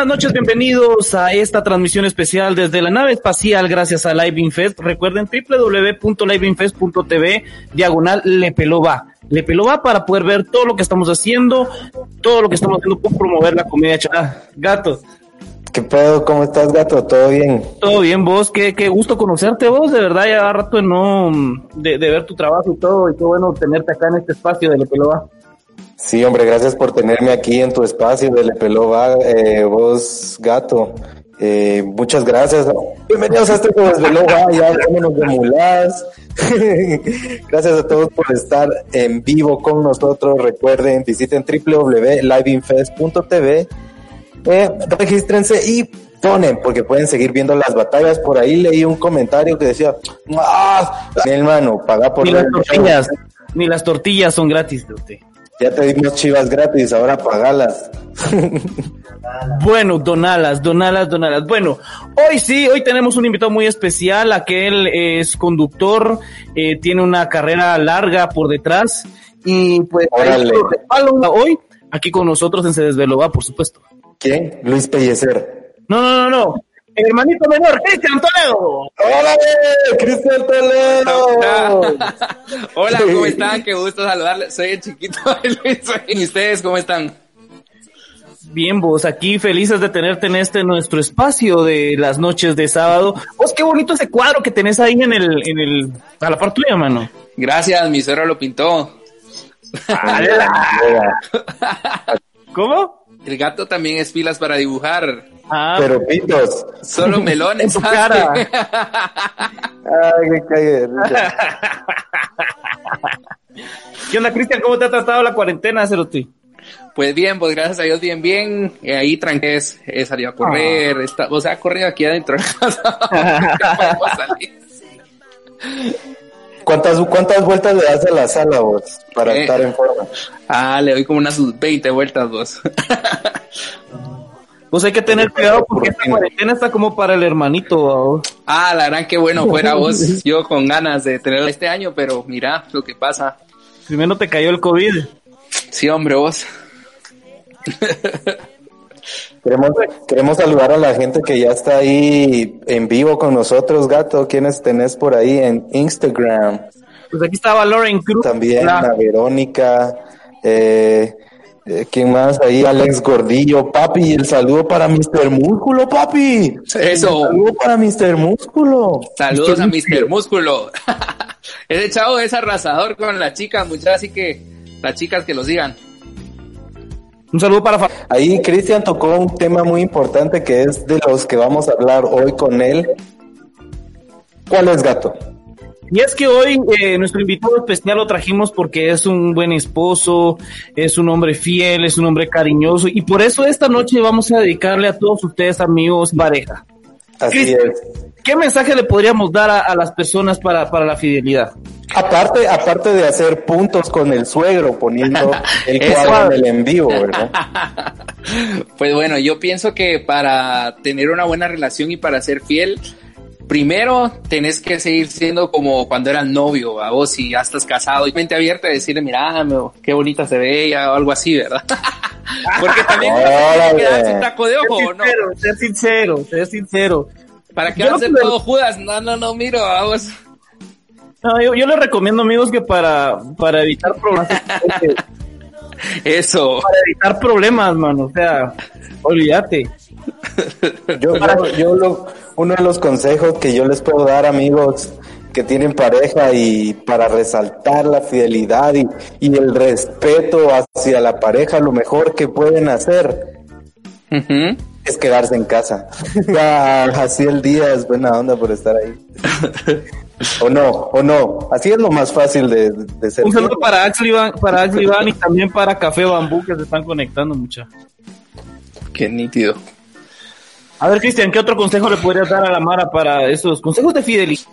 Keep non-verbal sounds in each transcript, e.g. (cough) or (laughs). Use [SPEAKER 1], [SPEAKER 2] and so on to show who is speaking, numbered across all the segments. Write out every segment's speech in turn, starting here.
[SPEAKER 1] buenas noches, bienvenidos a esta transmisión especial desde la nave espacial gracias a Live Infest. Recuerden www.liveinfest.tv diagonal Lepelova. Lepelova para poder ver todo lo que estamos haciendo, todo lo que estamos haciendo por promover la comedia chata. Gato.
[SPEAKER 2] ¿Qué pedo? ¿Cómo estás, gato? ¿Todo bien?
[SPEAKER 1] Todo bien, vos. Qué, qué gusto conocerte, vos. De verdad, ya rato de no, de, de ver tu trabajo y todo. Y qué bueno tenerte acá en este espacio de Lepelova.
[SPEAKER 2] Sí, hombre, gracias por tenerme aquí en tu espacio de Lepelova, eh, vos, gato. Eh, muchas gracias. Bienvenidos a este Desvelova, ya vámonos de mulas. (laughs) gracias a todos por estar en vivo con nosotros. Recuerden, visiten www.liveinfest.tv, eh, regístrense y ponen, porque pueden seguir viendo las batallas. Por ahí leí un comentario que decía, ¡Ah! Mi hermano, paga por
[SPEAKER 1] Ni las tortillas, ni las tortillas son gratis de usted.
[SPEAKER 2] Ya te dimos chivas gratis, ahora pagalas.
[SPEAKER 1] Bueno, donalas, donalas, donalas. Bueno, hoy sí, hoy tenemos un invitado muy especial. Aquel es conductor, eh, tiene una carrera larga por detrás y pues hoy aquí con nosotros en Se Desveló, va, por supuesto.
[SPEAKER 2] ¿Quién? Luis Pellecer.
[SPEAKER 1] No, no, no, no. El hermanito menor, Cristian Toledo.
[SPEAKER 2] ¡Hola, Cristian Toledo! (laughs)
[SPEAKER 3] Hola, ¿cómo están? Qué gusto saludarles. Soy el chiquito de Luis. (laughs) ¿Y ustedes cómo están?
[SPEAKER 1] Bien, vos, aquí felices de tenerte en este nuestro espacio de las noches de sábado. Vos, qué bonito ese cuadro que tenés ahí en el, en el, a la par tuya, mano.
[SPEAKER 3] Gracias, mi suegro lo pintó. (laughs)
[SPEAKER 1] ¿Cómo?
[SPEAKER 3] El gato también es filas para dibujar.
[SPEAKER 1] Ah,
[SPEAKER 2] Pero pitos.
[SPEAKER 3] Solo (laughs) melones.
[SPEAKER 1] En cara. (laughs)
[SPEAKER 2] Ay, qué cague de risa.
[SPEAKER 1] ¿Qué onda, Cristian? ¿Cómo te ha tratado la cuarentena, Cerote?
[SPEAKER 3] Pues bien, pues gracias a Dios, bien, bien. Eh, ahí tranqués, he salido a correr,
[SPEAKER 1] Ah.
[SPEAKER 3] está, o sea, corrido aquí adentro (laughs) de casa.
[SPEAKER 2] ¿Cuántas, ¿Cuántas vueltas le das a la sala vos para
[SPEAKER 3] Eh.
[SPEAKER 2] estar en forma?
[SPEAKER 3] Ah, le doy como unas 20 vueltas vos. (laughs)
[SPEAKER 1] Pues hay que tener cuidado porque esta cuarentena está como para el hermanito. ¿va?
[SPEAKER 3] Ah, la gran que bueno fuera vos. (laughs) Yo con ganas de tenerlo este año, pero mira lo que pasa.
[SPEAKER 1] Primero te cayó el COVID.
[SPEAKER 3] Sí, hombre, vos. (laughs)
[SPEAKER 2] Queremos, queremos saludar a la gente que ya está ahí en vivo con nosotros, gato. ¿Quiénes tenés por ahí en Instagram?
[SPEAKER 1] Pues aquí estaba Lauren Cruz.
[SPEAKER 2] También a Verónica. Eh, eh, ¿Quién más ahí? Alex Gordillo. Papi, el saludo para Mr. Músculo, papi. El
[SPEAKER 3] Eso.
[SPEAKER 2] saludo para Mr. Músculo.
[SPEAKER 3] Saludos a Mr. Músculo. (laughs) Ese chavo es arrasador con las chicas, muchachas, así que las chicas que lo sigan.
[SPEAKER 1] Un saludo para
[SPEAKER 2] Ahí Cristian tocó un tema muy importante que es de los que vamos a hablar hoy con él. ¿Cuál es, gato?
[SPEAKER 1] Y es que hoy eh, nuestro invitado especial lo trajimos porque es un buen esposo, es un hombre fiel, es un hombre cariñoso y por eso esta noche vamos a dedicarle a todos ustedes amigos pareja.
[SPEAKER 2] Así
[SPEAKER 1] Cristian,
[SPEAKER 2] es.
[SPEAKER 1] ¿Qué mensaje le podríamos dar a, a las personas para, para la fidelidad?
[SPEAKER 2] Aparte, aparte de hacer puntos con el suegro poniendo el (laughs) cuadro en el en vivo, ¿verdad? (laughs)
[SPEAKER 3] Pues bueno, yo pienso que para tener una buena relación y para ser fiel, primero tenés que seguir siendo como cuando eras novio, a vos si ya estás casado y mente abierta y decirle, mira, me- qué bonita se ve ella o algo así, ¿verdad? (laughs) Porque también
[SPEAKER 2] Órale.
[SPEAKER 3] dar su taco de ojo,
[SPEAKER 1] Ser
[SPEAKER 3] ¿o ¿no?
[SPEAKER 1] sincero, ser sincero, ser sincero.
[SPEAKER 3] ¿Para qué
[SPEAKER 1] que-
[SPEAKER 3] todo Judas? No, no, no, miro.
[SPEAKER 1] No, yo, yo les recomiendo amigos que para, para evitar problemas, (laughs)
[SPEAKER 3] Eso.
[SPEAKER 1] para evitar problemas, mano, o sea, olvídate.
[SPEAKER 2] Yo, yo, yo lo- uno de los consejos que yo les puedo dar, amigos que tienen pareja y para resaltar la fidelidad y, y el respeto hacia la pareja, lo mejor que pueden hacer. Es quedarse en casa. Ya, así el día es buena onda por estar ahí. o no, o no. Así es lo más fácil de, de ser.
[SPEAKER 1] Un saludo para Axel Iván, para Axel Iván y también para Café Bambú que se están conectando mucha.
[SPEAKER 3] Ok, Qué nítido.
[SPEAKER 1] A ver, Cristian, ¿qué otro consejo le podrías dar a la Mara para esos consejos de fidelidad?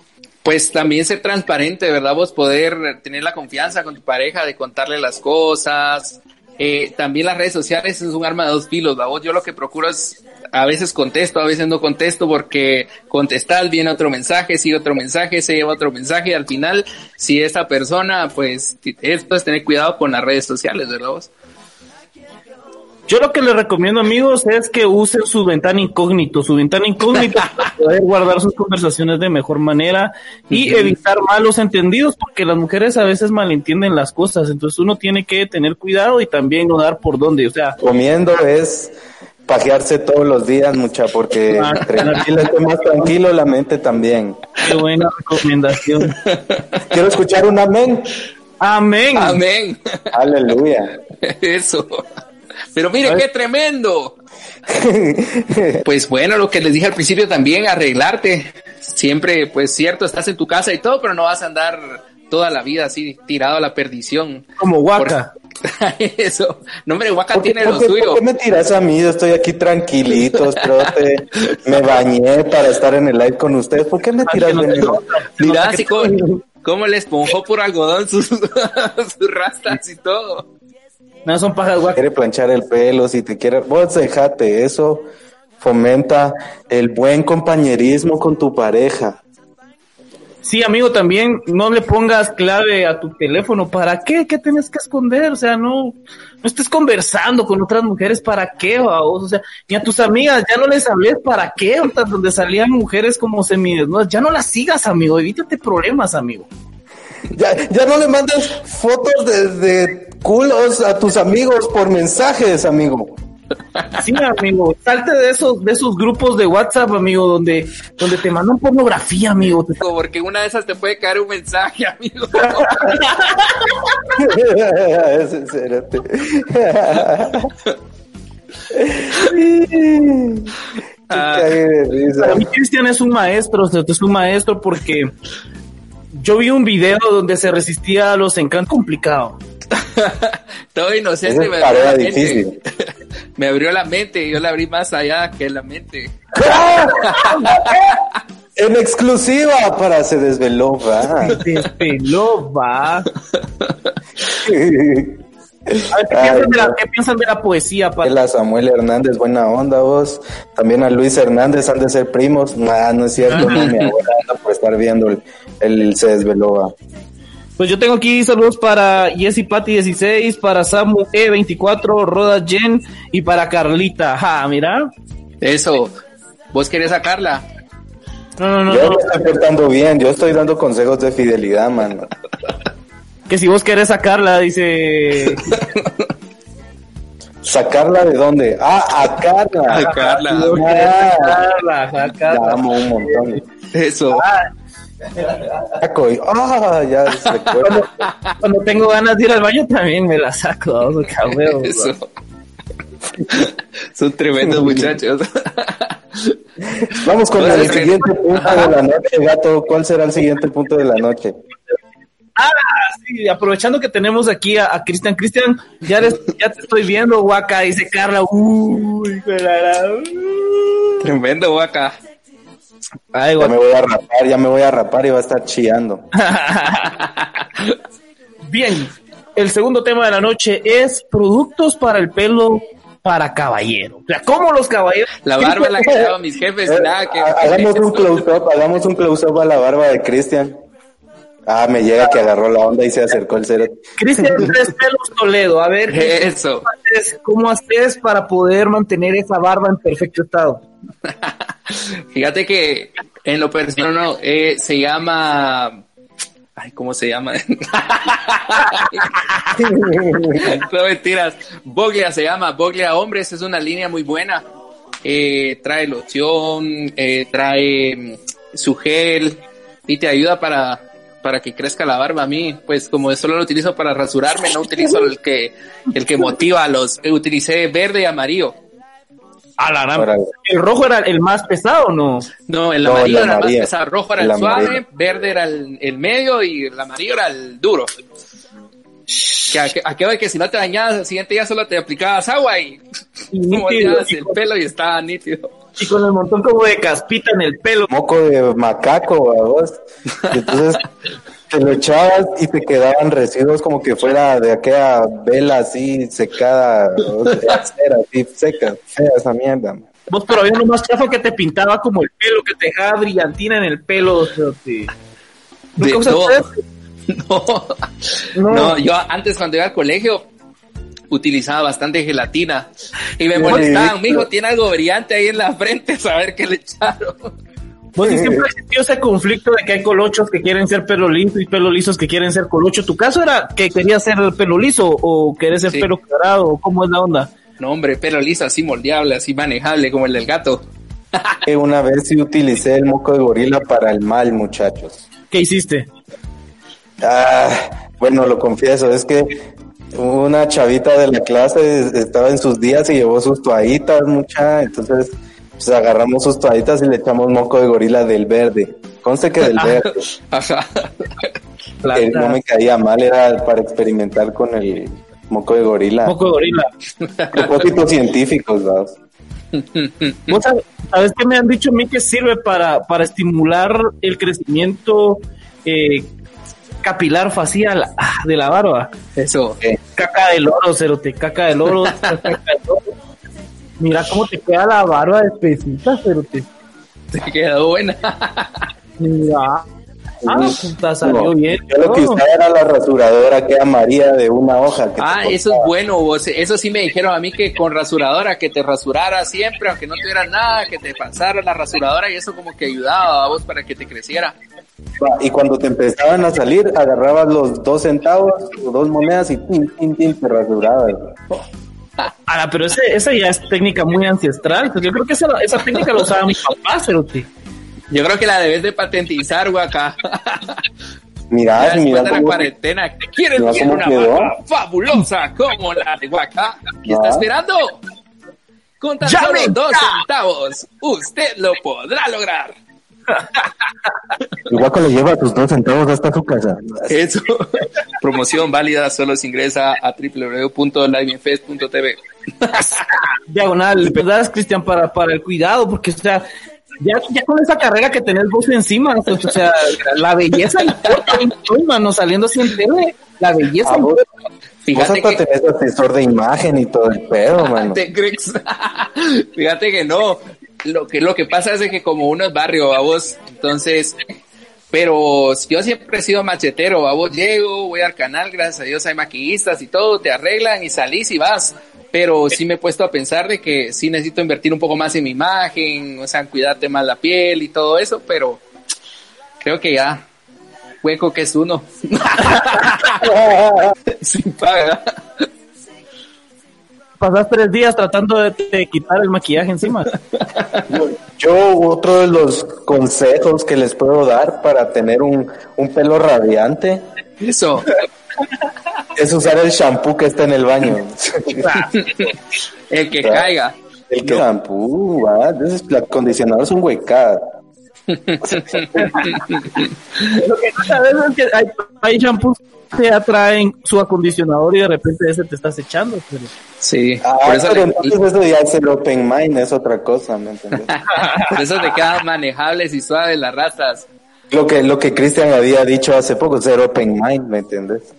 [SPEAKER 3] Pues también ser transparente, ¿verdad? Vos poder tener la confianza con tu pareja de contarle las cosas. Eh, también las redes sociales es un arma de dos filos, ¿verdad? Yo lo que procuro es, a veces contesto, a veces no contesto porque contestar viene otro mensaje, sigue otro mensaje, se lleva otro mensaje y al final, si esta persona, pues, esto es tener cuidado con las redes sociales, ¿verdad? Vos?
[SPEAKER 1] Yo lo que les recomiendo, amigos, es que usen su ventana incógnito, su ventana incógnito (laughs) para poder guardar sus conversaciones de mejor manera y evitar malos entendidos, porque las mujeres a veces malentienden las cosas, entonces uno tiene que tener cuidado y también no dar por dónde, o sea.
[SPEAKER 2] Comiendo es pajearse todos los días, mucha, porque ah, tranquilo, esté más tranquilo, la mente también.
[SPEAKER 1] Qué buena recomendación. (laughs)
[SPEAKER 2] Quiero escuchar un amén.
[SPEAKER 1] Amén.
[SPEAKER 3] Amén.
[SPEAKER 2] Aleluya. (laughs)
[SPEAKER 3] Eso. Pero mire qué tremendo. (laughs) pues bueno, lo que les dije al principio también, arreglarte. Siempre, pues cierto, estás en tu casa y todo, pero no vas a andar toda la vida así tirado a la perdición.
[SPEAKER 1] Como Waka. (laughs)
[SPEAKER 3] Eso. No, hombre, Waka tiene lo suyo.
[SPEAKER 2] ¿Por qué me tiras a mí? Yo estoy aquí tranquilito, (laughs) trote. me bañé para estar en el live con ustedes. ¿Por qué me tiras de mí?
[SPEAKER 3] Mira, así como, como le esponjó por algodón sus, sus rastas y todo.
[SPEAKER 1] No, son pajas
[SPEAKER 2] Quiere planchar el pelo, si te quiere, vos dejate, eso fomenta el buen compañerismo con tu pareja.
[SPEAKER 1] Sí, amigo, también no le pongas clave a tu teléfono. ¿Para qué? ¿Qué tienes que esconder? O sea, no, no estés conversando con otras mujeres. ¿Para qué, O sea, ni a tus amigas, ya no les hables. ¿Para qué? Donde salían mujeres como semidesnudas. Ya no las sigas, amigo. Evítate problemas, amigo.
[SPEAKER 2] Ya, ya no le mandes fotos de, de culos a tus amigos por mensajes, amigo.
[SPEAKER 1] Sí, amigo, salte de esos, de esos grupos de WhatsApp, amigo, donde, donde te mandan pornografía, amigo. (laughs)
[SPEAKER 3] Porque una de esas te puede caer un mensaje, amigo. (laughs) (laughs)
[SPEAKER 1] Para mí Cristian es un maestro, o sea, es un maestro porque yo vi un video donde se resistía a los encantos complicado. (laughs)
[SPEAKER 3] Todo inocente, (laughs) me abrió la mente. me abrió la mente y yo la abrí más allá que la mente. (laughs)
[SPEAKER 2] en exclusiva para se desveló, va.
[SPEAKER 1] Se desveló, va. ¿qué, piensan de la, poesía?
[SPEAKER 2] Para... A Samuel Hernández, buena onda vos. También a Luis Hernández, han de ser primos. Nah, no es cierto, no, mi abuela anda por estar viendo el, el se desveló.
[SPEAKER 1] Pues yo tengo aquí saludos para Jessy Patti 16, para Samu E24, Roda Jen y para Carlita. Ja, mira.
[SPEAKER 3] Eso. ¿Vos querés sacarla?
[SPEAKER 2] No, no, no. Yo me estoy portando bien, yo estoy dando consejos de fidelidad, mano.
[SPEAKER 1] Que si vos querés sacarla, dice.
[SPEAKER 2] ¿Sacarla de dónde? Ah, a Carla.
[SPEAKER 3] A Carla.
[SPEAKER 1] Ah, a Carla,
[SPEAKER 2] un montón.
[SPEAKER 3] Eso.
[SPEAKER 2] Ah, ah ya (laughs)
[SPEAKER 1] cuando, cuando, tengo ganas de ir al baño también me la saco. (laughs) Eso.
[SPEAKER 3] Son tremendos muchachos.
[SPEAKER 2] Vamos con el siguiente punto de la noche, gato. ¿Cuál será el siguiente punto de la noche?
[SPEAKER 1] Ah, sí, aprovechando que tenemos aquí a, Cristian. Cristian, ya, ya te estoy viendo, Waka, dice Carla. Uy,
[SPEAKER 3] Tremendo,
[SPEAKER 2] Ya me voy a rapar, ya me voy a rapar y va a estar chillando. (laughs)
[SPEAKER 1] Bien, el segundo tema de la noche es productos para el pelo para caballero. O sea, ¿cómo los caballeros?
[SPEAKER 3] La barba la que mis jefes, eh, nada que.
[SPEAKER 2] Hagamos (laughs) un close-up, hagamos un close-up a la barba de Cristian. Ah, me llega que agarró la onda y se acercó el cero.
[SPEAKER 1] Cristian (laughs) Tres Pelos Toledo, a ver,
[SPEAKER 3] eso.
[SPEAKER 1] ¿cómo haces, para poder mantener esa barba en perfecto estado?
[SPEAKER 3] Fíjate que en lo personal no, eh, se llama Ay, ¿cómo se llama? (laughs) no mentiras. Boglia se llama. Boglia Hombres es una línea muy buena. Eh, trae loción, eh, trae mm, su gel y te ayuda para para que crezca la barba a mí, pues como solo lo utilizo para rasurarme, no utilizo el que, el que motiva a los, utilicé verde y amarillo.
[SPEAKER 1] A la ¿El rojo era el más pesado o no?
[SPEAKER 3] No, el amarillo era el más pesado. rojo era el, suave, verde era el, medio y el amarillo era el duro. Que aquello de que si no te bañabas, al siguiente día solo te aplicabas agua y, y (laughs) el pelo y estaba nítido.
[SPEAKER 1] Y con el montón como de caspita en el pelo.
[SPEAKER 2] Moco de macaco, vos. (laughs) entonces te lo echabas y te quedaban residuos como que fuera de aquella vela así secada, de acera, (laughs) así seca, fea esa mierda.
[SPEAKER 1] Vos, pero había uno más chafa que te pintaba como el pelo, que te dejaba brillantina en el pelo. O sea,
[SPEAKER 3] ¿Nunca (laughs) no, no, no, yo antes cuando iba al colegio utilizaba bastante gelatina y me molestaban, mijo, tiene algo brillante ahí en la frente, saber qué le echaron.
[SPEAKER 1] Pues siempre existió ese conflicto de que hay colochos que quieren ser pelo liso y pelo lisos que quieren ser colocho. ¿Tu caso era que querías ser pelo liso o querés ser pelo cuadrado? ¿Cómo es la onda?
[SPEAKER 3] No, hombre, pelo liso, así moldeable, así manejable como el del gato.
[SPEAKER 2] Una vez sí utilicé el moco de gorila para el mal, muchachos.
[SPEAKER 1] ¿Qué hiciste?
[SPEAKER 2] Ah, bueno, lo confieso, es que una chavita de la clase estaba en sus días y llevó sus toallitas, mucha, entonces pues agarramos sus toallitas y le echamos moco de gorila del verde. Conste que del (laughs) verde. que no me caía mal, era para experimentar con el moco de gorila.
[SPEAKER 1] Moco de gorila.
[SPEAKER 2] Propósitos científicos, ¿sabes? (laughs)
[SPEAKER 1] ¿Sabes qué me han dicho a mí que sirve para, para estimular el crecimiento eh, capilar facial ah, de la barba.
[SPEAKER 3] Eso.
[SPEAKER 1] Caca de loro, cerote, caca de loro, (laughs) Mira cómo te queda la barba espesita, cerote.
[SPEAKER 3] Te queda buena.
[SPEAKER 1] Mira. Ah, puta, salió bien.
[SPEAKER 2] Yo lo que usaba era la rasuradora que María de una hoja.
[SPEAKER 3] ah, eso es bueno. Vos, eso sí me dijeron a mí que con rasuradora, que te rasurara siempre, aunque no tuviera nada, que te pasara la rasuradora y eso como que ayudaba a vos para que te creciera.
[SPEAKER 2] Y cuando te empezaban a salir, agarrabas los dos centavos o dos monedas y tin, tin, tin, te rasurabas. (laughs)
[SPEAKER 1] Ah, pero ese, esa ya es técnica muy ancestral. Pues yo creo que esa, esa técnica lo usaba mi papá, Cerote.
[SPEAKER 3] Yo creo que la debes de patentizar, guaca. (laughs)
[SPEAKER 2] Mira, mira.
[SPEAKER 3] de la cuarentena, ¿quieres ver una barba fabulosa como la de Guaca? ¿Qué está esperando? Con tan solo dos centavos, usted lo podrá lograr.
[SPEAKER 2] El Guaco le lleva tus dos centavos hasta su casa.
[SPEAKER 3] Eso. Promoción válida, solo se ingresa a www.liveinfest.tv.
[SPEAKER 1] Diagonal, ¿verdad, Cristian? Para, para el cuidado, porque, o sea, ya, ya con esa carrera que tenés vos encima, o sea, la belleza importa, mano, saliendo así en tele, la belleza ah.
[SPEAKER 2] Fíjate vos hasta que... tenés asesor de imagen y todo el pedo, mano. (laughs)
[SPEAKER 3] Fíjate que no, lo que, lo que pasa es que como uno es barrio, a vos, entonces, pero yo siempre he sido machetero, a vos llego, voy al canal, gracias a Dios hay maquillistas y todo, te arreglan y salís y vas. Pero sí me he puesto a pensar de que sí necesito invertir un poco más en mi imagen, o sea, cuidarte más la piel y todo eso, pero creo que ya, hueco que es uno. (laughs) Sin paga
[SPEAKER 1] pasas tres días tratando de, quitar el maquillaje encima.
[SPEAKER 2] Yo, otro de los consejos que les puedo dar para tener un, pelo radiante.
[SPEAKER 3] Eso.
[SPEAKER 2] Es usar el shampoo que está en el baño. (laughs)
[SPEAKER 3] el que caiga.
[SPEAKER 2] El que shampoo, ¿va? Entonces, el acondicionador es un huecada. Lo
[SPEAKER 1] que no sabes es que hay, hay shampoos que atraen su acondicionador y de repente ese te estás echando.
[SPEAKER 3] Sí,
[SPEAKER 2] ah, por eso entonces eso ya es el open mind, es otra cosa, ¿me entiendes? (laughs)
[SPEAKER 3] por eso te quedan manejables y suaves las rastas.
[SPEAKER 2] Lo que, lo que Cristian había dicho hace poco, ser open mind, ¿me entiendes?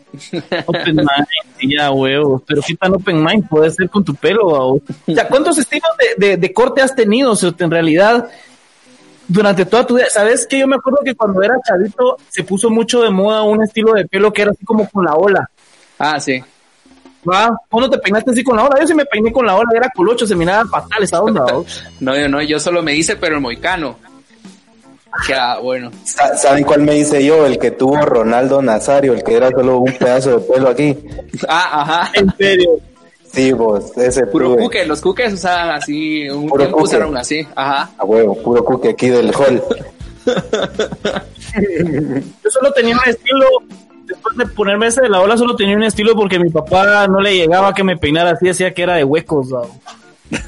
[SPEAKER 1] open mind, ya huevos, pero qué tan open mind puede ser con tu pelo, o sea, ¿cuántos estilos de, de, corte has tenido? O sea, en realidad, durante toda tu vida. ¿Sabes que Yo me acuerdo que cuando era chavito se puso mucho de moda un estilo de pelo que era así como con la ola.
[SPEAKER 3] Ah, sí.
[SPEAKER 1] ¿Va? ¿Cuándo te peinaste así con la ola? Yo sí me peiné con la ola, era colocho, se miraba fatal esa onda. (laughs)
[SPEAKER 3] no, yo no, yo solo me hice, pero el moicano. Ya, bueno.
[SPEAKER 2] ¿Saben cuál me hice yo? El que tuvo Ronaldo Nazario, el que era solo un pedazo de pelo aquí.
[SPEAKER 3] Ah, ajá.
[SPEAKER 1] En serio.
[SPEAKER 2] Sí, vos, ese
[SPEAKER 3] puro cuque, los cuques usaban así, un puro tiempo usaron así, ajá.
[SPEAKER 2] A huevo, puro cuque aquí del hall. (laughs)
[SPEAKER 1] Yo solo tenía un estilo, después de ponerme ese de la ola, solo tenía un estilo porque mi papá no le llegaba a que me peinara así, decía que era de huecos. (laughs)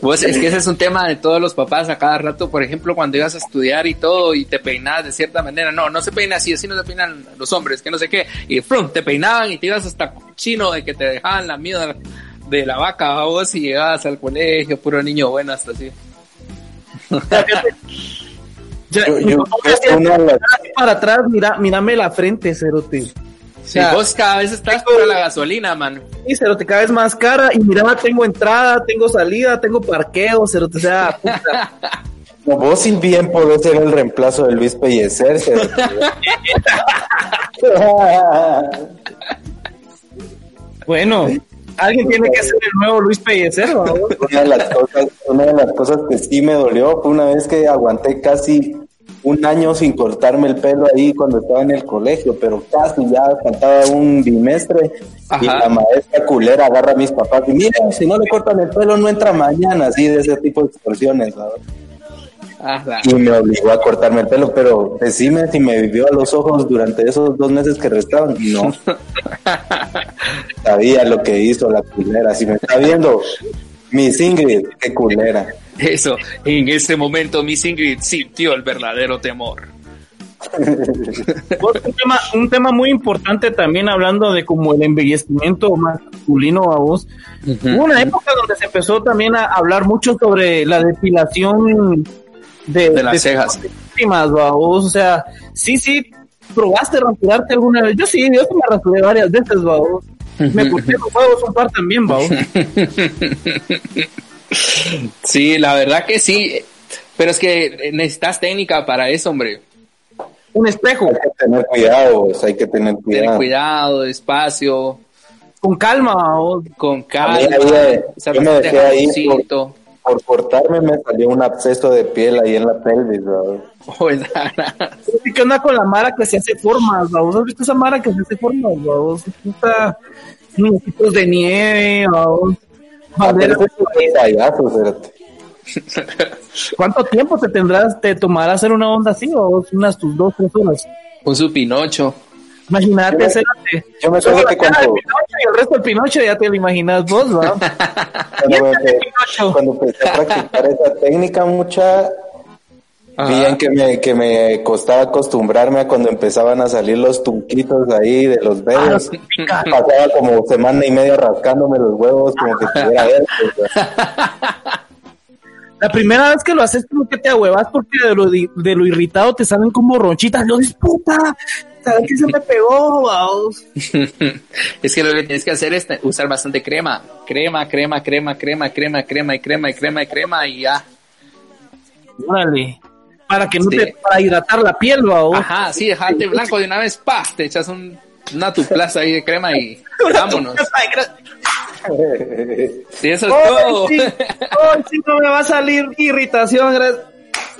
[SPEAKER 3] Vos, es que ese es un tema de todos los papás a cada rato, por ejemplo, cuando ibas a estudiar y todo y te peinabas de cierta manera, no, no se peina así, así no se peinan los hombres, que no sé qué, y ¡frum! te peinaban y te ibas hasta chino de que te dejaban la mierda de la vaca a vos y llegabas al colegio, puro niño bueno hasta así. (laughs)
[SPEAKER 1] Ya, yo, yo, para atrás, mira, mírame la frente, Cerote.
[SPEAKER 3] Sí, vos cada vez estás para la gasolina, man.
[SPEAKER 1] Sí, Cerote, cada vez más cara. Y mira, tengo entrada, tengo salida, tengo parqueo, Cerote. O sea, (laughs) puta.
[SPEAKER 2] No, vos sin bien podés ser el reemplazo de Luis Pellecer, Cerote. (laughs)
[SPEAKER 1] bueno, alguien tiene que ser el nuevo Luis Pellecer, ¿no?
[SPEAKER 2] una, de las cosas, una de las cosas que sí me dolió fue una vez que aguanté casi un año sin cortarme el pelo ahí cuando estaba en el colegio, pero casi ya faltaba un bimestre Ajá. y la maestra culera agarra a mis papás y mira, si no le cortan el pelo no entra mañana, así de ese tipo de. Ajá. Y me obligó a cortarme el pelo, pero decime si me vivió a los ojos durante esos dos meses que restaban. No. (laughs) Sabía lo que hizo la culera. Si me está viendo, Miss Ingrid, qué culera.
[SPEAKER 3] Eso, en ese momento Miss Ingrid sintió el verdadero temor.
[SPEAKER 1] un, tema, un tema muy importante también hablando de como el embellecimiento masculino a vos. Uh -huh. Hubo una época donde se empezó también a hablar mucho sobre la depilación de,
[SPEAKER 3] de las de cejas.
[SPEAKER 1] Últimas, vos. O sea, sí, sí, probaste rasurarte alguna vez. Yo sí, yo sí me rasuré varias veces, vos. Me corté los huevos un par también, vos. (laughs)
[SPEAKER 3] Sí, la verdad que sí. Pero es que necesitas técnica para eso, hombre.
[SPEAKER 1] Un espejo.
[SPEAKER 2] Hay que tener cuidado, hay que tener cuidado.
[SPEAKER 3] Tener cuidado, despacio.
[SPEAKER 1] Con calma, o...
[SPEAKER 3] Con calma. Ahí,
[SPEAKER 2] yo me dejé ahí por, por, cortarme, me salió un absceso de piel ahí en la pelvis, ¿verdad? (laughs)
[SPEAKER 1] ¿Qué onda con la mara que se hace formas, ¿verdad? ¿Has visto esa mara que se hace formas, ¿verdad? Puta, muñequitos de nieve, ¿verdad? ¿Cuánto tiempo te tendrás, te tomará hacer una onda así o unas tus dos, tres horas?
[SPEAKER 3] Un su Pinocho.
[SPEAKER 1] Imagínate hacer.
[SPEAKER 2] Yo me acuerdo que cuando.
[SPEAKER 1] y el resto del Pinocho ya te lo imaginas vos, ¿no?
[SPEAKER 2] cuando, me, cuando empecé a practicar esa técnica, mucha. Bien que me, que me costaba acostumbrarme a cuando empezaban a salir los tunquitos ahí de los dedos. Ah, Pasaba como semana y media rascándome los huevos como que tuviera herpes. (laughs)
[SPEAKER 1] La primera vez que lo haces como que te ahuevas porque de lo, de lo irritado te salen como ronchitas. Yo dices, puta, ¿sabes qué se me pegó? Wow. (laughs)
[SPEAKER 3] es que lo que tienes que hacer es usar bastante crema. Crema, crema, crema, crema, crema, crema y crema y crema y crema y ya.
[SPEAKER 1] Órale para que no sí. te para hidratar la piel ¿no?
[SPEAKER 3] Ajá, sí, dejarte blanco de una vez, pa, te echas un, una tu plaza ahí de crema y (laughs) vámonos. Sí, eso es oh, todo.
[SPEAKER 1] Sí. Oh, sí, no me va a salir irritación, gracias.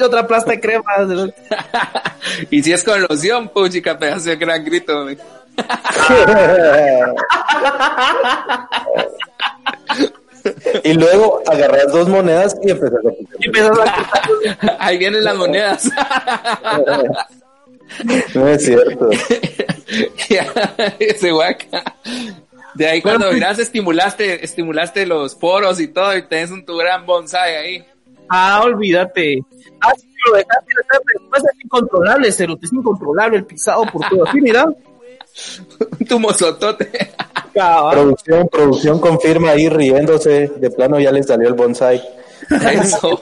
[SPEAKER 1] Otra plasta de crema. (laughs)
[SPEAKER 3] y si es con loción, puchica, pedazo de gran grito. (laughs)
[SPEAKER 2] y luego agarras dos monedas y empiezas a
[SPEAKER 3] y empiezas a Ahí vienen las monedas.
[SPEAKER 2] no es cierto. (laughs)
[SPEAKER 3] Ese guaca. De ahí cuando miras estimulaste, estimulaste los poros y todo y tenés un tu gran bonsai ahí.
[SPEAKER 1] Ah, olvídate. Ah, sí, lo dejaste, es incontrolable, Cerote, es incontrolable el pisado por todo. Así, mira. (laughs)
[SPEAKER 3] tu mozotote.
[SPEAKER 2] Producción, producción confirma ahí riéndose. De plano ya le salió el bonsai.
[SPEAKER 3] Eso.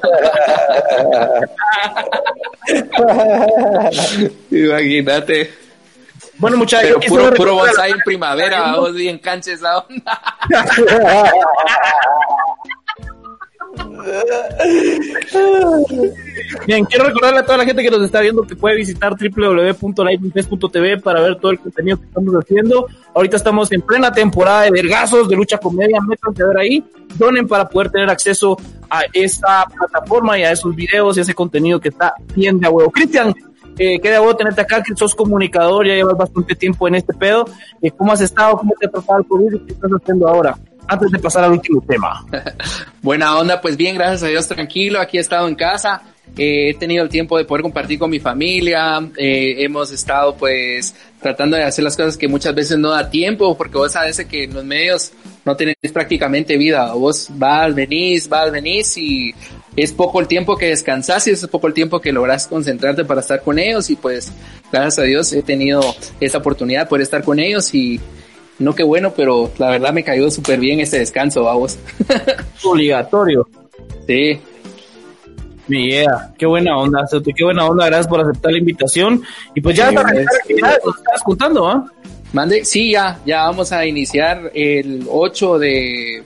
[SPEAKER 3] (laughs) Imagínate.
[SPEAKER 1] Bueno, muchachos,
[SPEAKER 3] puro, puro bonsai en primavera, vos bien canches la onda. (laughs)
[SPEAKER 1] Bien, quiero recordarle a toda la gente que nos está viendo que puede visitar www.live.tv para ver todo el contenido que estamos haciendo. Ahorita estamos en plena temporada de vergazos, de lucha comedia, métanse a ver ahí, donen para poder tener acceso a esta plataforma y a esos videos y a ese contenido que está bien de a huevo. Cristian, eh, qué de huevo tenerte acá, que sos comunicador, ya llevas bastante tiempo en este pedo. Eh, ¿Cómo has estado? ¿Cómo te ha tratado el COVID qué estás haciendo ahora? Antes de pasar al último tema. (laughs)
[SPEAKER 3] Buena onda, pues bien, gracias a Dios, tranquilo. Aquí he estado en casa. eh, he tenido el tiempo de poder compartir con mi familia, eh, hemos estado pues tratando de hacer las cosas que muchas veces no da tiempo, porque vos sabes que en los medios no tenés prácticamente vida, vos vas, venís, vas, venís y es poco el tiempo que descansas y es poco el tiempo que logras concentrarte para estar con ellos y pues gracias a Dios he tenido esa oportunidad de poder estar con ellos y no qué bueno, pero la verdad me cayó súper bien este descanso, vamos. (laughs)
[SPEAKER 1] Obligatorio.
[SPEAKER 3] Sí.
[SPEAKER 1] Mi idea, qué buena onda, qué buena onda, gracias por aceptar la invitación. Y pues ya, sí, ya estás contando, ¿ah?
[SPEAKER 3] Mande, sí, ya, ya vamos a iniciar el 8 de,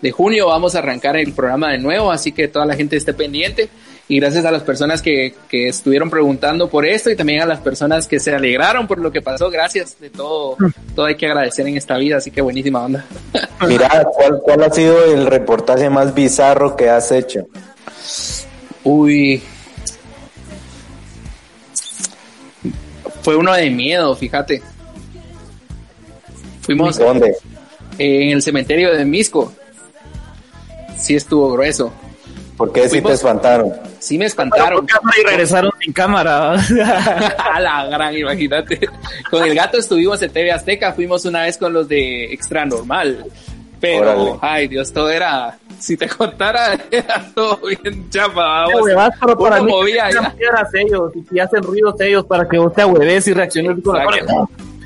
[SPEAKER 3] de junio, vamos a arrancar el programa de nuevo, así que toda la gente esté pendiente y gracias a las personas que, que, estuvieron preguntando por esto y también a las personas que se alegraron por lo que pasó. Gracias de todo, todo hay que agradecer en esta vida, así que buenísima onda. (laughs)
[SPEAKER 2] Mira, ¿cuál, cuál ha sido el reportaje más bizarro que has hecho?
[SPEAKER 3] Uy. Fue uno de miedo, fíjate. Fuimos.
[SPEAKER 2] ¿Dónde?
[SPEAKER 3] en el cementerio de Misco. Sí estuvo grueso.
[SPEAKER 2] ¿Por qué sí te espantaron?
[SPEAKER 3] Sí me espantaron.
[SPEAKER 1] y regresaron sin cámara. (laughs)
[SPEAKER 3] A la gran, imagínate. Con el gato estuvimos en TV Azteca, fuimos una vez con los de Extra Normal. Pero, Órale. ay Dios, todo era, si te contara, (laughs) era todo bien chapa.
[SPEAKER 1] Pero para mí, movía ellos, y si hacen ruidos ellos para que vos te ahueves y reacciones con la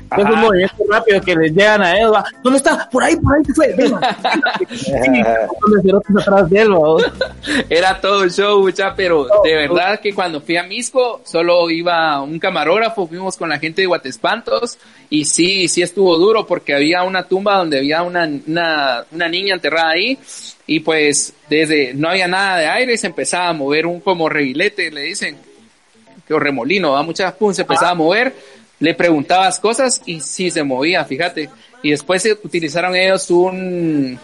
[SPEAKER 1] cara. Es un movimiento rápido que les llegan a él. ¿Dónde está? Por ahí, por ahí se fue. atrás de él, (laughs)
[SPEAKER 3] Era todo show, mucha, pero de verdad que cuando fui a Misco solo iba un camarógrafo, fuimos con la gente de Guatespantos y sí, sí estuvo duro porque había una tumba donde había una, una, una niña enterrada ahí y pues desde no había nada de aire y se empezaba a mover un como reguilete, le dicen, que remolino, ¿va? muchas pum, se empezaba a mover le preguntabas cosas y sí se movía, fíjate. Y después utilizaron ellos un,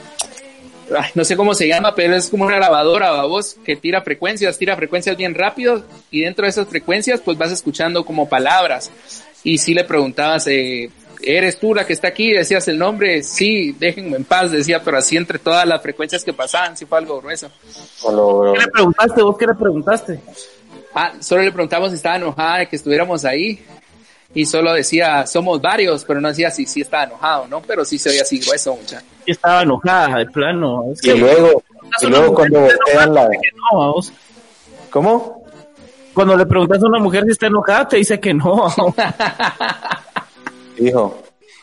[SPEAKER 3] no sé cómo se llama, pero es como una grabadora, voz que tira frecuencias, tira frecuencias bien rápido y dentro de esas frecuencias pues vas escuchando como palabras. Y si le preguntabas, eh, ¿eres tú la que está aquí? Decías el nombre, sí, déjenme en paz, decía, pero así entre todas las frecuencias que pasaban, sí fue algo grueso.
[SPEAKER 1] ¿Qué le preguntaste? ¿Vos qué le preguntaste?
[SPEAKER 3] Ah, solo le preguntamos si estaba enojada de que estuviéramos ahí y solo decía somos varios, pero no decía si sí, estaba enojado, ¿no? Pero sí se veía así grueso, mucha.
[SPEAKER 1] Estaba enojada, de plano.
[SPEAKER 2] y luego, y luego cuando voltean la... ¿Cómo?
[SPEAKER 1] Cuando le preguntas a una mujer si está enojada, te dice que no. (laughs)
[SPEAKER 2] Hijo.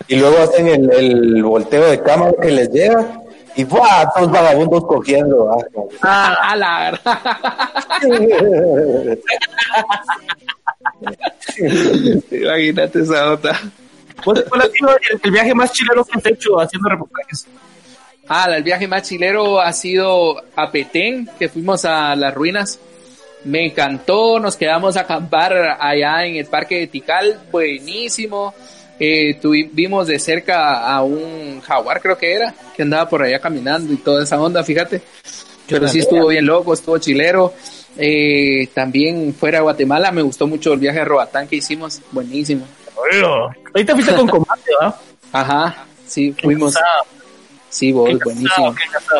[SPEAKER 2] Y luego hacen el, el volteo de cámara que les llega y ¡buah! Todos vagabundos cogiendo.
[SPEAKER 3] Ah, a la (laughs) Imagínate esa nota.
[SPEAKER 1] ¿Cuál ha sido el, viaje más chilero que has hecho haciendo reportajes?
[SPEAKER 3] Ah, el viaje más chilero ha sido a Petén, que fuimos a las ruinas. Me encantó, nos quedamos a acampar allá en el parque de Tikal, buenísimo. Eh, tuvimos de cerca a un jaguar, creo que era, que andaba por allá caminando y toda esa onda, fíjate. Pero sí estuvo bien loco, estuvo chilero. Eh, también fuera de Guatemala me gustó mucho el viaje a Robatán que hicimos, buenísimo.
[SPEAKER 1] Ahorita fuiste con combate, ¿va?
[SPEAKER 3] Ajá, sí, fuimos. Sí, vos, buenísimo.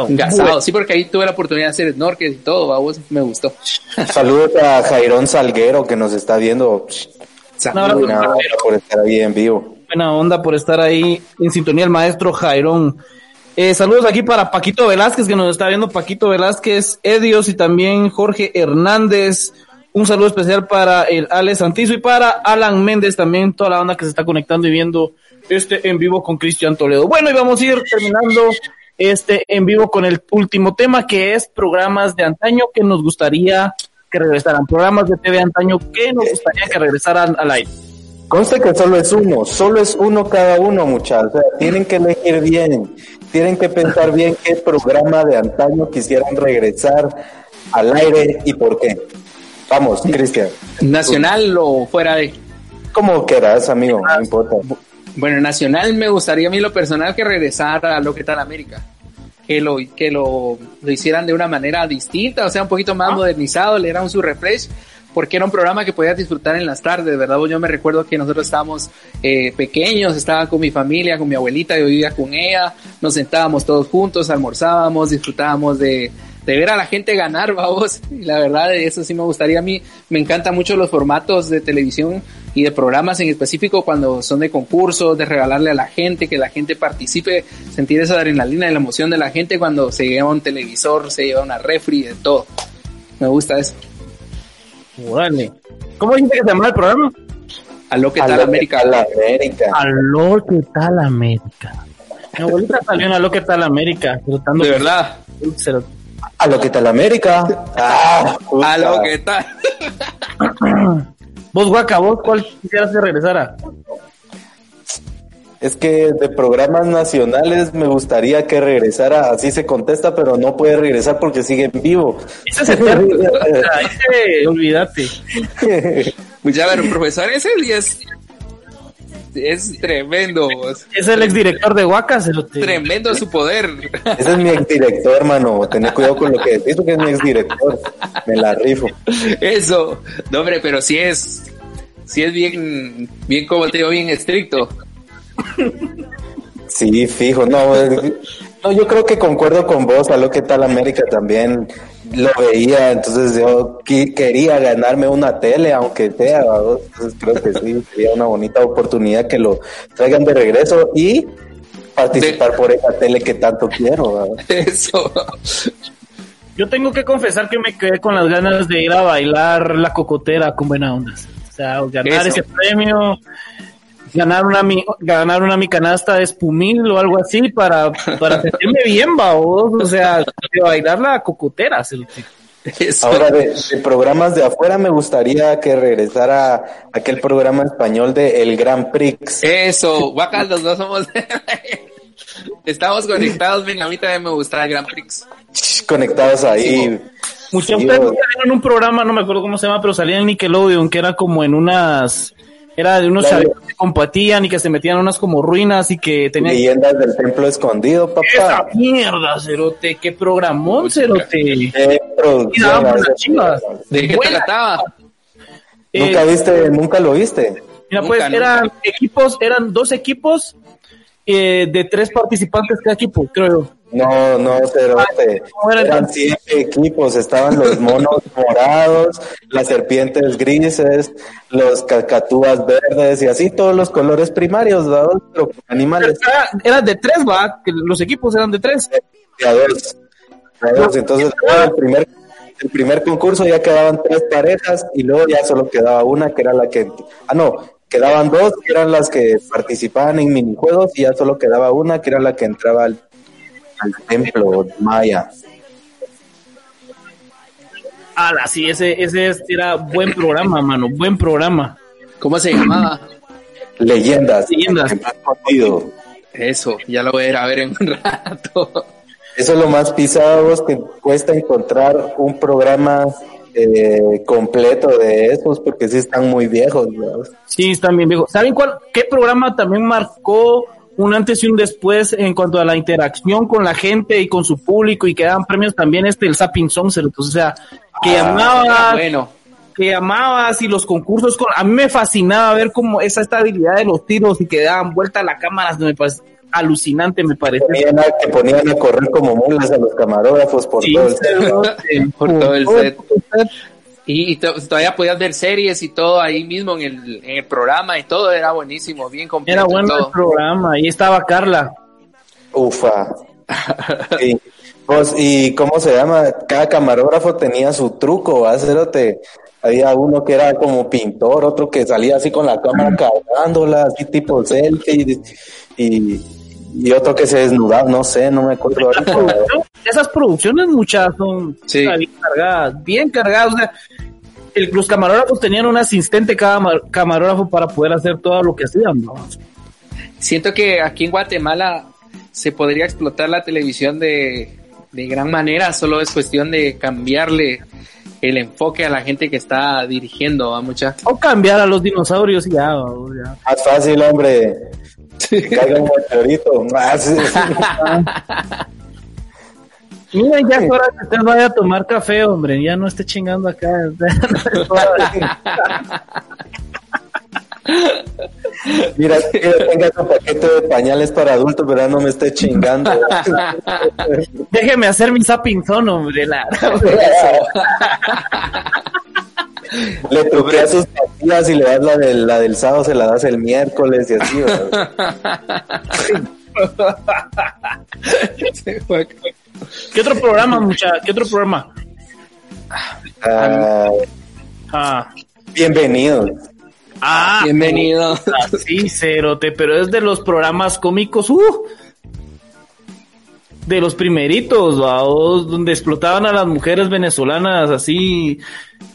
[SPEAKER 3] Engasado. Sí, porque ahí tuve la oportunidad de hacer snorkel y todo, a vos me gustó. (laughs)
[SPEAKER 2] Saludos a Jairón Salguero que nos está viendo. Saludos por estar ahí en vivo.
[SPEAKER 1] Buena onda por estar ahí en sintonía el maestro Jairón. Eh, saludos aquí para Paquito Velázquez, que nos está viendo Paquito Velázquez, Edios y también Jorge Hernández. Un saludo especial para el Ale Santizo y para Alan Méndez también, toda la banda que se está conectando y viendo este en vivo con Cristian Toledo. Bueno, y vamos a ir terminando este en vivo con el último tema que es programas de antaño que nos gustaría que regresaran, programas de TV antaño que nos gustaría que regresaran al aire.
[SPEAKER 2] Conste que solo es uno, solo es uno cada uno, muchachos. O sea, tienen que elegir bien, tienen que pensar bien qué programa de antaño quisieran regresar al aire y por qué. Vamos, Cristian.
[SPEAKER 3] ¿Nacional o fuera de?
[SPEAKER 2] Como quieras, amigo, no importa.
[SPEAKER 3] Bueno, nacional me gustaría a mí lo personal que regresara a lo que tal América. Que lo, que lo, lo hicieran de una manera distinta, o sea, un poquito más ah. modernizado, le dieran su refresh porque era un programa que podías disfrutar en las tardes, ¿verdad? Yo me recuerdo que nosotros estábamos eh, pequeños, estaba con mi familia, con mi abuelita, yo vivía con ella, nos sentábamos todos juntos, almorzábamos, disfrutábamos de, de ver a la gente ganar, (laughs) vamos. Y la verdad, eso sí me gustaría a mí. Me encantan mucho los formatos de televisión y de programas en específico cuando son de concursos, de regalarle a la gente, que la gente participe, sentir esa adrenalina y la emoción de la gente cuando se lleva un televisor, se lleva una refri, de todo. Me gusta eso.
[SPEAKER 1] ¿Cómo dice que se llama el programa?
[SPEAKER 3] Aló, ¿qué tal América?
[SPEAKER 2] América.
[SPEAKER 1] Aló, ¿qué tal América? Mi abuelita salió en Aló, ¿qué tal América?
[SPEAKER 3] De verdad.
[SPEAKER 2] A lo que tal América. Ah,
[SPEAKER 3] a lo que tal.
[SPEAKER 1] vos, Guaca, vos, ¿cuál quisieras que regresara?
[SPEAKER 2] Es que de programas nacionales me gustaría que regresara, así se contesta, pero no puede regresar porque sigue en vivo.
[SPEAKER 1] Ese es eterno, (laughs) ese, olvídate. (laughs)
[SPEAKER 3] Pues ya, pero profesor, ese es, es tremendo.
[SPEAKER 1] Es el exdirector de Huacas.
[SPEAKER 3] Tremendo su poder. (laughs)
[SPEAKER 2] Ese es mi exdirector, hermano. Tened cuidado con lo que decís, porque es mi exdirector. Me la rifo.
[SPEAKER 3] Eso. No, hombre, pero sí es, sí es bien, bien como te digo, bien estricto.
[SPEAKER 2] Sí, fijo, no, no, yo creo que concuerdo con vos, a lo que tal América también lo veía, entonces yo quería ganarme una tele, aunque sea, entonces creo que sí, sería una bonita oportunidad que lo traigan de regreso y participar por esa tele que tanto quiero.
[SPEAKER 3] Eso.
[SPEAKER 1] Yo tengo que confesar que me quedé con las ganas de ir a bailar la cocotera con buena onda. O sea, ganar ese premio, ganar una mi, ganar una mi canasta de espumil o algo así para, para sentirme bien, o sea, de bailar la cocotera.
[SPEAKER 2] Ahora, de, programas de afuera, me gustaría que regresara aquel programa español de El Gran Prix.
[SPEAKER 3] Eso, guacas, los dos somos. (laughs) Estamos conectados, bien, a mí también me gusta el Gran Prix.
[SPEAKER 2] Conectados ahí.
[SPEAKER 1] Muchos ustedes en un programa, no me acuerdo cómo se llama, pero salía en Nickelodeon, que era como en unas era de unos que compatían y que se metían unas como ruinas y que tenían...
[SPEAKER 2] Leyendas del templo escondido, papá.
[SPEAKER 1] Esa mierda, Cerote, qué programón, Cerote.
[SPEAKER 2] Qué producción.
[SPEAKER 3] ¿De qué trataba?
[SPEAKER 2] ¿Nunca eh, viste, nunca lo viste?
[SPEAKER 1] Mira, pues eran equipos, eran dos equipos eh, de tres participantes cada equipo, creo yo.
[SPEAKER 2] No, no, cerote. Eran siete equipos, estaban los monos (laughs) morados, las serpientes grises, los cacatúas verdes y así todos los colores primarios, ¿verdad? Pero animales.
[SPEAKER 1] Eran de tres, va, que los equipos eran de tres.
[SPEAKER 2] De dos. Entonces, el primer, el primer concurso ya quedaban tres parejas y luego ya solo quedaba una que era la que, ah no, quedaban dos que eran las que participaban en minijuegos y ya solo quedaba una que era la que entraba al al templo maya.
[SPEAKER 1] Ah, sí, ese, ese era buen programa, mano, buen programa.
[SPEAKER 3] ¿Cómo se llamaba?
[SPEAKER 2] Leyendas.
[SPEAKER 1] Leyendas.
[SPEAKER 3] Eso, ya lo voy a ir a ver en un (laughs) rato.
[SPEAKER 2] Eso es lo más pisado, que cuesta encontrar un programa eh, completo de esos, porque sí están muy viejos.
[SPEAKER 1] Sí, están bien viejos. ¿Saben cuál, qué programa también marcó un antes y un después en cuanto a la interacción con la gente y con su público y que daban premios también este el Sapping Songster, o sea, que ah, llamabas, bueno. que llamabas y los concursos con, a mí me fascinaba ver como esa estabilidad de los tiros y que daban vuelta a la cámara, me alucinante me parece.
[SPEAKER 2] que ponían a correr como mulas a los camarógrafos por todo el set. (laughs)
[SPEAKER 3] por todo el set. Y, todavía podías ver series y todo ahí mismo en el, en el programa y todo, era buenísimo, bien completo.
[SPEAKER 1] Era bueno el programa, ahí estaba Carla.
[SPEAKER 2] Ufa. (laughs) Pues, ¿Y cómo se llama? Cada camarógrafo tenía su truco, te Había uno que era como pintor, otro que salía así con la cámara (clears throat) cargándola, así tipo selfie, y, y otro que se desnudaba, no sé, no me acuerdo.
[SPEAKER 1] Esas producciones muchas son bien cargadas, bien cargadas. O sea, los camarógrafos tenían un asistente cada camarógrafo para poder hacer todo lo que hacían.
[SPEAKER 3] Siento que aquí en Guatemala se podría explotar la televisión de, de gran manera, solo es cuestión de cambiarle el enfoque a la gente que está dirigiendo a mucha.
[SPEAKER 1] O cambiar a los dinosaurios y ya.
[SPEAKER 2] ya. Más fácil, hombre. Que caiga un meteorito. (laughs)
[SPEAKER 1] Mira, ya es hora que usted vaya a tomar café, hombre. Ya no esté chingando acá. (laughs)
[SPEAKER 2] Mira, que tenga un paquete de pañales para adultos, pero no me esté chingando. (laughs)
[SPEAKER 1] Déjeme hacer mi zapping zone, hombre. La...
[SPEAKER 2] le (laughs) truqueas sus pastillas y le das la del, la del sábado, se la das el miércoles y así.
[SPEAKER 1] ¿Qué otro programa, mucha? ¿Qué otro programa?
[SPEAKER 2] Ah,
[SPEAKER 1] Ah,
[SPEAKER 2] bienvenidos.
[SPEAKER 1] ah
[SPEAKER 3] Bienvenido.
[SPEAKER 1] Sí, Cerote, pero es de los programas cómicos, uh, de los primeritos, vaos, donde explotaban a las mujeres venezolanas así.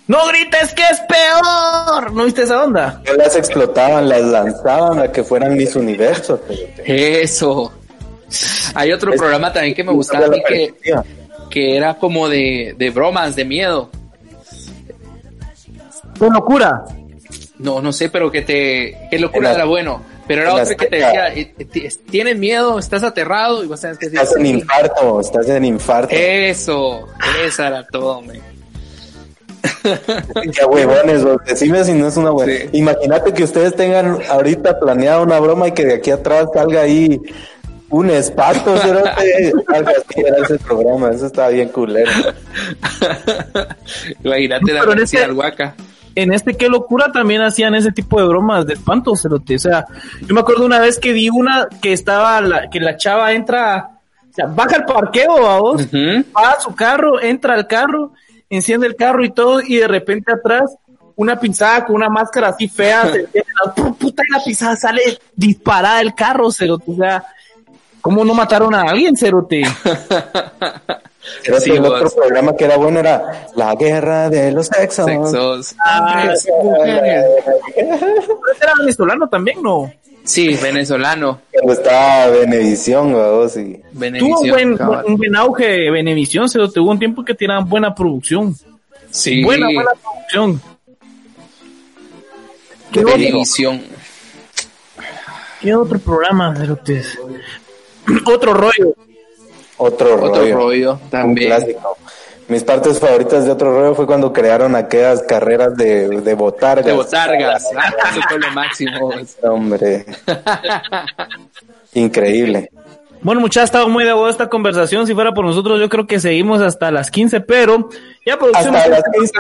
[SPEAKER 1] ¡No grites que es peor! ¿No viste esa onda?
[SPEAKER 2] No las explotaban, las lanzaban a que fueran mis universos.
[SPEAKER 3] Eso. Hay otro
[SPEAKER 2] Es-
[SPEAKER 3] programa también que me gustaba a mí que, que era como de, de bromas, de miedo.
[SPEAKER 1] ¡Qué locura!
[SPEAKER 3] No, no sé, pero que te... Qué locura era bueno. Pero era otro que te decía, eh, tienes miedo, estás aterrado y vas a tener que decir...
[SPEAKER 2] Estás en infarto, estás en infarto.
[SPEAKER 3] Eso, esa era todo, me. (laughs)
[SPEAKER 2] Qué huevones, vos. decime si no es una buena.
[SPEAKER 3] Sí.
[SPEAKER 2] Imagínate que ustedes tengan ahorita planeada una broma y que de aquí atrás salga ahí un espanto. (laughs) Algo así era ese programa, eso estaba bien culero. (laughs)
[SPEAKER 3] Imagínate la
[SPEAKER 1] Pero en
[SPEAKER 3] Universidad
[SPEAKER 1] este-
[SPEAKER 3] del Huaca.
[SPEAKER 1] En este qué locura también hacían ese tipo de bromas de espanto, Cerote. O sea, yo me acuerdo una vez que vi una que estaba, la, que la chava entra, o sea, baja al parqueo a vos, va a su carro, entra al carro, enciende el carro y todo, y de repente atrás una pisada con una máscara así fea, se (laughs) la pu- puta y la pisada sale disparada del carro, cerote. O sea, ¿cómo no mataron a alguien, cerote? (laughs)
[SPEAKER 2] Pero
[SPEAKER 3] Sí,
[SPEAKER 2] el
[SPEAKER 3] vos.
[SPEAKER 2] otro programa que era bueno era La Guerra de los Sexos.
[SPEAKER 3] Sexos.
[SPEAKER 1] Ah,
[SPEAKER 3] mujeres.
[SPEAKER 1] Ese era venezolano también, ¿no?
[SPEAKER 3] Sí, venezolano.
[SPEAKER 2] Cuando estaba Benevisión, vos, y
[SPEAKER 1] Tuvo buen, un buen auge Benevisión, cerote. Hubo un tiempo que tenían buena producción.
[SPEAKER 3] Sí,
[SPEAKER 1] Buena, buena producción. ¿Qué
[SPEAKER 2] De
[SPEAKER 1] otro,
[SPEAKER 3] Benevisión.
[SPEAKER 1] qué otro programa, cerotes? (clears throat) otro rollo.
[SPEAKER 2] Otro,
[SPEAKER 3] Otro
[SPEAKER 2] rollo.
[SPEAKER 3] rollo
[SPEAKER 2] Un
[SPEAKER 3] también.
[SPEAKER 2] clásico. Mis partes favoritas de otro rollo fue cuando crearon aquellas carreras de, de botargas.
[SPEAKER 3] De botargas. (laughs) Eso fue lo máximo.
[SPEAKER 2] Hombre. (laughs) Increíble.
[SPEAKER 1] Bueno, muchachos, ha estado muy de boda esta conversación. Si fuera por nosotros, yo creo que seguimos hasta las 15, pero ya producción.
[SPEAKER 2] Hasta las 15.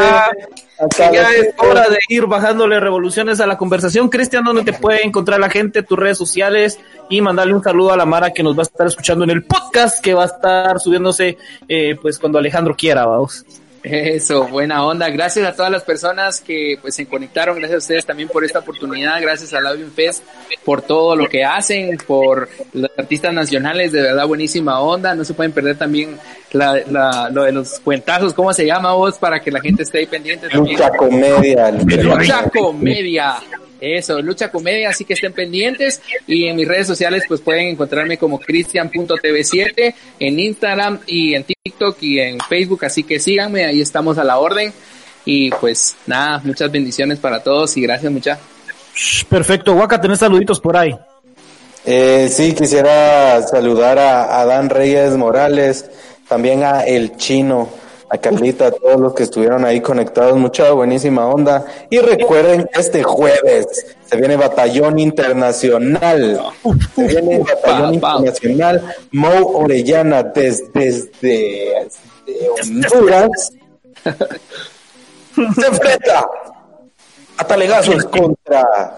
[SPEAKER 2] Hasta
[SPEAKER 1] ya
[SPEAKER 2] las
[SPEAKER 1] es
[SPEAKER 2] 15.
[SPEAKER 1] hora de ir bajándole revoluciones a la conversación. Cristian, ¿dónde te puede encontrar la gente? Tus redes sociales y mandarle un saludo a la Mara que nos va a estar escuchando en el podcast que va a estar subiéndose eh, pues cuando Alejandro quiera, vamos.
[SPEAKER 3] Eso, buena onda. Gracias a todas las personas que pues se conectaron. Gracias a ustedes también por esta oportunidad. Gracias a Labium Fest por todo lo que hacen, por los artistas nacionales. De verdad, buenísima onda. No se pueden perder también la, la- lo de los cuentazos. ¿Cómo se llama vos? Para que la gente esté ahí pendiente también.
[SPEAKER 2] Lucha comedia.
[SPEAKER 3] Lucha Comedia. Eso, Lucha Comedia, así que estén pendientes. Y en mis redes sociales, pues pueden encontrarme como cristian.tv7 en Instagram y en TikTok y en Facebook. Así que síganme, ahí estamos a la orden. Y pues nada, muchas bendiciones para todos y gracias muchas.
[SPEAKER 1] Shh, Perfecto, Waka, tenés saluditos por ahí.
[SPEAKER 2] Eh, sí, quisiera saludar a Adán Reyes Morales, también a El Chino, a Carlita, a todos los que estuvieron ahí conectados, mucha buenísima onda. Y recuerden, este jueves se viene Batallón Internacional. Se viene Batallón
[SPEAKER 3] pa, pa.
[SPEAKER 2] Internacional. Mo Orellana desde, desde, desde Honduras. (laughs) se enfrenta a talegazos contra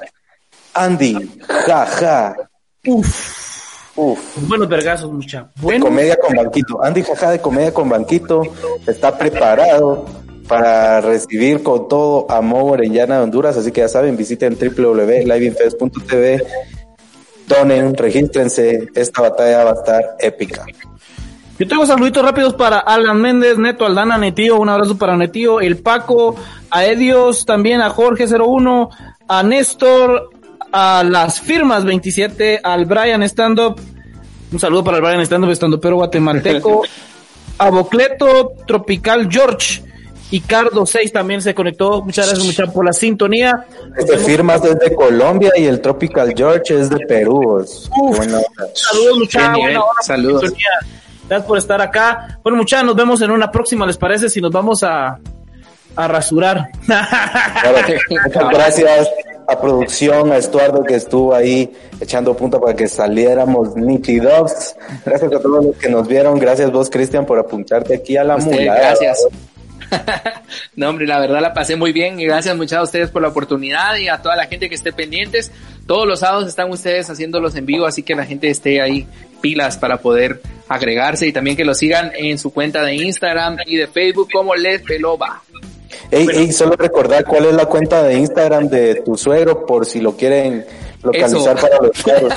[SPEAKER 2] Andy, jaja. Uf,
[SPEAKER 1] Buenos vergazos, mucha.
[SPEAKER 2] de
[SPEAKER 1] Bueno,
[SPEAKER 2] comedia con banquito. Andy Jaja de comedia con banquito está preparado para recibir con todo a Mo Orellana de Honduras, así que ya saben, visiten www.liveinfest.tv, donen, regístrense, esta batalla va a estar épica.
[SPEAKER 1] Yo tengo saluditos rápidos para Alan Méndez, Neto Aldana, Netío, un abrazo para Netío, el Paco, a Edios, también a Jorge01, a Néstor, a las firmas 27, al Brian Stand Up, un saludo para el Brian Stand Up, estando pero guatemalteco, (laughs) a Bocleto, Tropical George, y Cardo 6 también se conectó, muchas gracias muchachos por la sintonía.
[SPEAKER 2] Este firmas es de Colombia y el Tropical George es de Perú. es buena.
[SPEAKER 1] Saludos muchachos, buena hora
[SPEAKER 3] saludos.
[SPEAKER 1] Gracias por estar acá. Bueno muchachos, nos vemos en una próxima, ¿les parece? Si nos vamos a, a rasurar.
[SPEAKER 2] Claro, muchas (laughs) gracias. a producción, a Estuardo que estuvo ahí echando punta para que saliéramos nítidos. Gracias a todos los que nos vieron. Gracias vos, Cristian, por apuntarte aquí a la mula.
[SPEAKER 3] Gracias. (laughs) no, hombre, la verdad la pasé muy bien y gracias muchas a ustedes por la oportunidad y a toda la gente que esté pendientes. Todos los sábados están ustedes haciéndolos en vivo, así que la gente esté ahí pilas para poder agregarse y también que lo sigan en su cuenta de Instagram y de Facebook como Les Peloba.
[SPEAKER 2] Ey, solo recordar cuál es la cuenta de Instagram de tu suegro por si lo quieren localizar para los cuadros.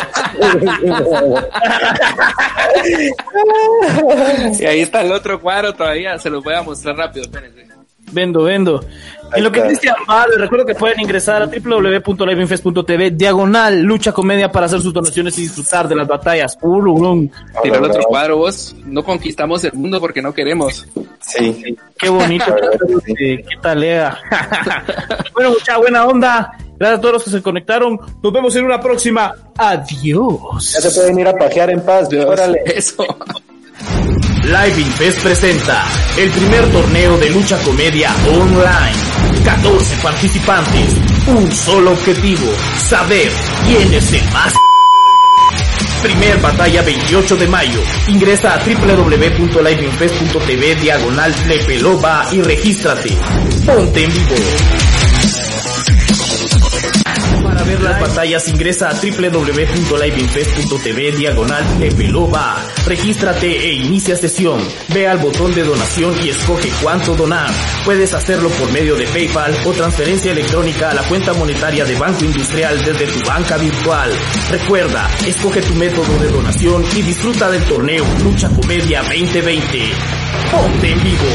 [SPEAKER 2] (laughs)
[SPEAKER 3] y ahí está el otro cuadro todavía, se los voy a mostrar rápido, espérense.
[SPEAKER 1] Vendo, vendo. Y lo que Cristian va, les recuerdo que pueden ingresar a www.liveinfest.tv, diagonal, lucha comedia para hacer sus donaciones y disfrutar de las batallas.
[SPEAKER 3] Tira el otro cuadro, vos. No conquistamos el mundo porque no queremos.
[SPEAKER 2] Sí.
[SPEAKER 1] Qué bonito. qué talea. (laughs) bueno, mucha buena onda. Gracias a todos los que se conectaron. Nos vemos en una próxima. Adiós.
[SPEAKER 2] Ya se pueden ir a pajear en paz. Órale. (laughs)
[SPEAKER 3] Eso. (laughs)
[SPEAKER 4] Live Infest presenta el primer torneo de lucha comedia online. 14 participantes, un solo objetivo, saber quién es el más... Primer batalla 28 de mayo. Ingresa a www.liveinfest.tv diagonal Lepeloba y regístrate. Ponte en vivo ver las batallas ingresa a www.liveinfest.tv diagonal va. Regístrate e inicia sesión. Ve al botón de donación y escoge cuánto donar. Puedes hacerlo por medio de PayPal o transferencia electrónica a la cuenta monetaria de Banco Industrial desde tu banca virtual. Recuerda, escoge tu método de donación y disfruta del torneo Lucha Comedia 2020. Ponte en vivo.